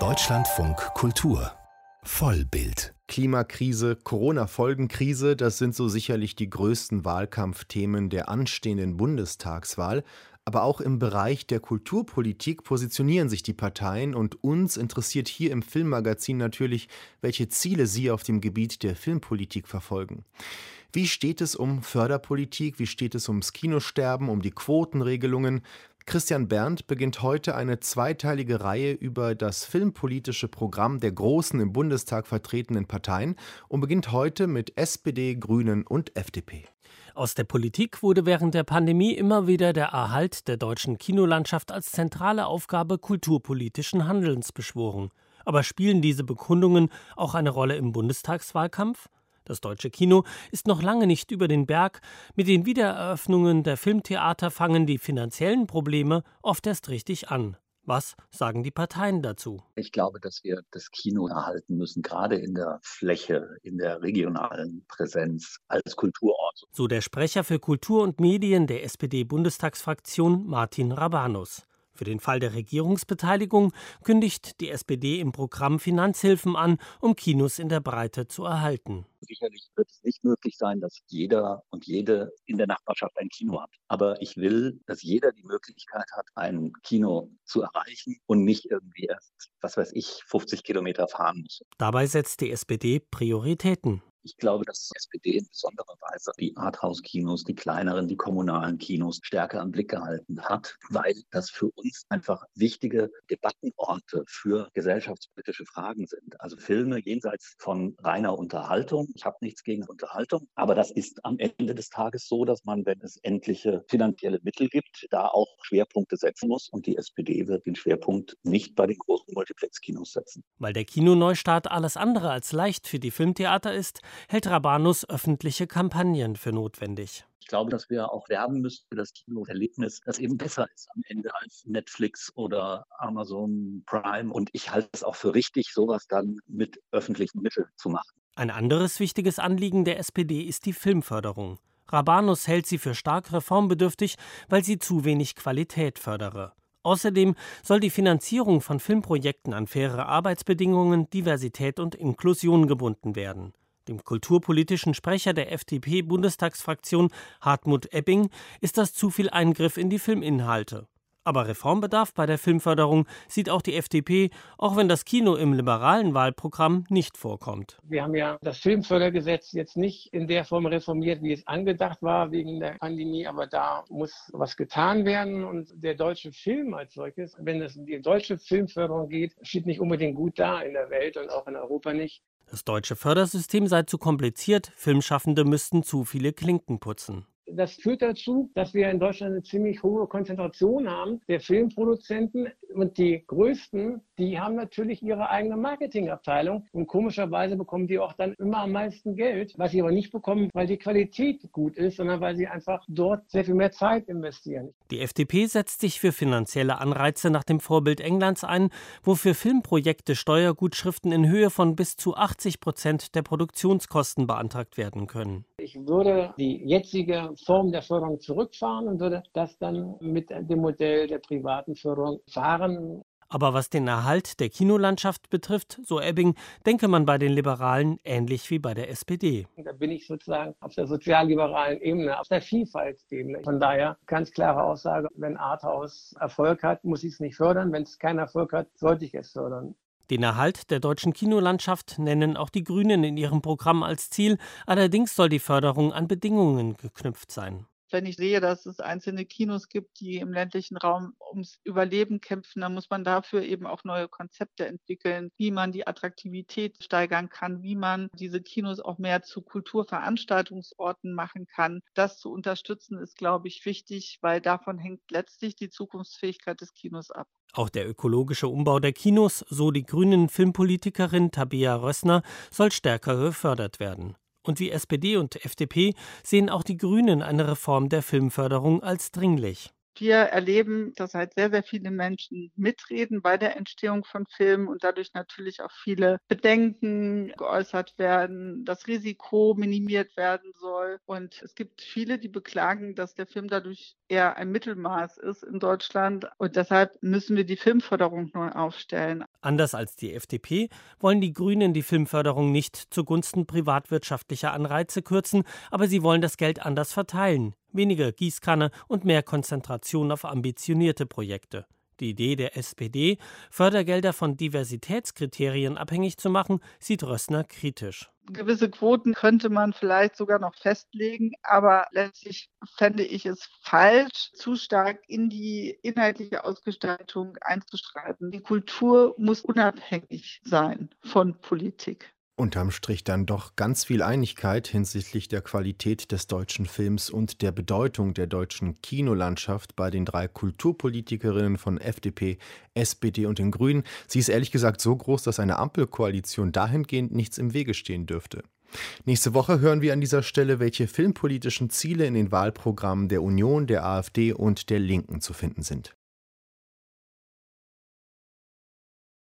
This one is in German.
Deutschlandfunk Kultur Vollbild. Klimakrise, Corona-Folgenkrise, das sind so sicherlich die größten Wahlkampfthemen der anstehenden Bundestagswahl. Aber auch im Bereich der Kulturpolitik positionieren sich die Parteien und uns interessiert hier im Filmmagazin natürlich, welche Ziele sie auf dem Gebiet der Filmpolitik verfolgen. Wie steht es um Förderpolitik? Wie steht es ums Kinosterben, um die Quotenregelungen? Christian Berndt beginnt heute eine zweiteilige Reihe über das filmpolitische Programm der großen im Bundestag vertretenen Parteien und beginnt heute mit SPD, Grünen und FDP. Aus der Politik wurde während der Pandemie immer wieder der Erhalt der deutschen Kinolandschaft als zentrale Aufgabe kulturpolitischen Handelns beschworen. Aber spielen diese Bekundungen auch eine Rolle im Bundestagswahlkampf? Das deutsche Kino ist noch lange nicht über den Berg. Mit den Wiedereröffnungen der Filmtheater fangen die finanziellen Probleme oft erst richtig an. Was sagen die Parteien dazu? Ich glaube, dass wir das Kino erhalten müssen, gerade in der Fläche, in der regionalen Präsenz als Kulturort. So der Sprecher für Kultur und Medien der SPD-Bundestagsfraktion Martin Rabanus. Für den Fall der Regierungsbeteiligung kündigt die SPD im Programm Finanzhilfen an, um Kinos in der Breite zu erhalten. Sicherlich wird es nicht möglich sein, dass jeder und jede in der Nachbarschaft ein Kino hat. Aber ich will, dass jeder die Möglichkeit hat, ein Kino zu erreichen und nicht irgendwie erst, was weiß ich, 50 Kilometer fahren muss. Dabei setzt die SPD Prioritäten. Ich glaube, dass die SPD in besonderer Weise die Arthouse-Kinos, die kleineren, die kommunalen Kinos stärker im Blick gehalten hat, weil das für uns einfach wichtige Debattenorte für gesellschaftspolitische Fragen sind. Also Filme jenseits von reiner Unterhaltung. Ich habe nichts gegen Unterhaltung, aber das ist am Ende des Tages so, dass man, wenn es endliche finanzielle Mittel gibt, da auch Schwerpunkte setzen muss. Und die SPD wird den Schwerpunkt nicht bei den großen Multiplex-Kinos setzen. Weil der Kinoneustart alles andere als leicht für die Filmtheater ist, hält Rabanus öffentliche Kampagnen für notwendig. Ich glaube, dass wir auch werben müssen für das Kinoerlebnis, das eben besser ist am Ende als Netflix oder Amazon Prime. Und ich halte es auch für richtig, sowas dann mit öffentlichen Mitteln zu machen. Ein anderes wichtiges Anliegen der SPD ist die Filmförderung. Rabanus hält sie für stark reformbedürftig, weil sie zu wenig Qualität fördere. Außerdem soll die Finanzierung von Filmprojekten an faire Arbeitsbedingungen, Diversität und Inklusion gebunden werden. Dem kulturpolitischen Sprecher der FDP-Bundestagsfraktion Hartmut Ebbing ist das zu viel Eingriff in die Filminhalte. Aber Reformbedarf bei der Filmförderung sieht auch die FDP, auch wenn das Kino im liberalen Wahlprogramm nicht vorkommt. Wir haben ja das Filmfördergesetz jetzt nicht in der Form reformiert, wie es angedacht war wegen der Pandemie, aber da muss was getan werden. Und der deutsche Film als solches, wenn es um die deutsche Filmförderung geht, steht nicht unbedingt gut da in der Welt und auch in Europa nicht. Das deutsche Fördersystem sei zu kompliziert, Filmschaffende müssten zu viele Klinken putzen. Das führt dazu, dass wir in Deutschland eine ziemlich hohe Konzentration haben der Filmproduzenten. Und die größten, die haben natürlich ihre eigene Marketingabteilung. Und komischerweise bekommen die auch dann immer am meisten Geld, was sie aber nicht bekommen, weil die Qualität gut ist, sondern weil sie einfach dort sehr viel mehr Zeit investieren. Die FDP setzt sich für finanzielle Anreize nach dem Vorbild Englands ein, wo für Filmprojekte Steuergutschriften in Höhe von bis zu 80 Prozent der Produktionskosten beantragt werden können. Ich würde die jetzige Form der Förderung zurückfahren und würde das dann mit dem Modell der privaten Förderung fahren. Aber was den Erhalt der Kinolandschaft betrifft, so Ebbing, denke man bei den Liberalen ähnlich wie bei der SPD. Da bin ich sozusagen auf der sozialliberalen Ebene, auf der Vielfaltsebene. Von daher ganz klare Aussage, wenn Arthouse Erfolg hat, muss ich es nicht fördern. Wenn es keinen Erfolg hat, sollte ich es fördern. Den Erhalt der deutschen Kinolandschaft nennen auch die Grünen in ihrem Programm als Ziel, allerdings soll die Förderung an Bedingungen geknüpft sein. Wenn ich sehe, dass es einzelne Kinos gibt, die im ländlichen Raum ums Überleben kämpfen, dann muss man dafür eben auch neue Konzepte entwickeln, wie man die Attraktivität steigern kann, wie man diese Kinos auch mehr zu Kulturveranstaltungsorten machen kann. Das zu unterstützen ist, glaube ich, wichtig, weil davon hängt letztlich die Zukunftsfähigkeit des Kinos ab. Auch der ökologische Umbau der Kinos, so die grünen Filmpolitikerin Tabea Rössner, soll stärker gefördert werden. Und wie SPD und FDP sehen auch die Grünen eine Reform der Filmförderung als dringlich. Wir erleben, dass halt sehr, sehr viele Menschen mitreden bei der Entstehung von Filmen und dadurch natürlich auch viele Bedenken geäußert werden, das Risiko minimiert werden soll. Und es gibt viele, die beklagen, dass der Film dadurch eher ein Mittelmaß ist in Deutschland. Und deshalb müssen wir die Filmförderung neu aufstellen. Anders als die FDP wollen die Grünen die Filmförderung nicht zugunsten privatwirtschaftlicher Anreize kürzen, aber sie wollen das Geld anders verteilen weniger Gießkanne und mehr Konzentration auf ambitionierte Projekte. Die Idee der SPD, Fördergelder von Diversitätskriterien abhängig zu machen, sieht Rössner kritisch. Gewisse Quoten könnte man vielleicht sogar noch festlegen, aber letztlich fände ich es falsch, zu stark in die inhaltliche Ausgestaltung einzuschreiben. Die Kultur muss unabhängig sein von Politik. Unterm Strich dann doch ganz viel Einigkeit hinsichtlich der Qualität des deutschen Films und der Bedeutung der deutschen Kinolandschaft bei den drei Kulturpolitikerinnen von FDP, SPD und den Grünen. Sie ist ehrlich gesagt so groß, dass eine Ampelkoalition dahingehend nichts im Wege stehen dürfte. Nächste Woche hören wir an dieser Stelle, welche filmpolitischen Ziele in den Wahlprogrammen der Union, der AfD und der Linken zu finden sind.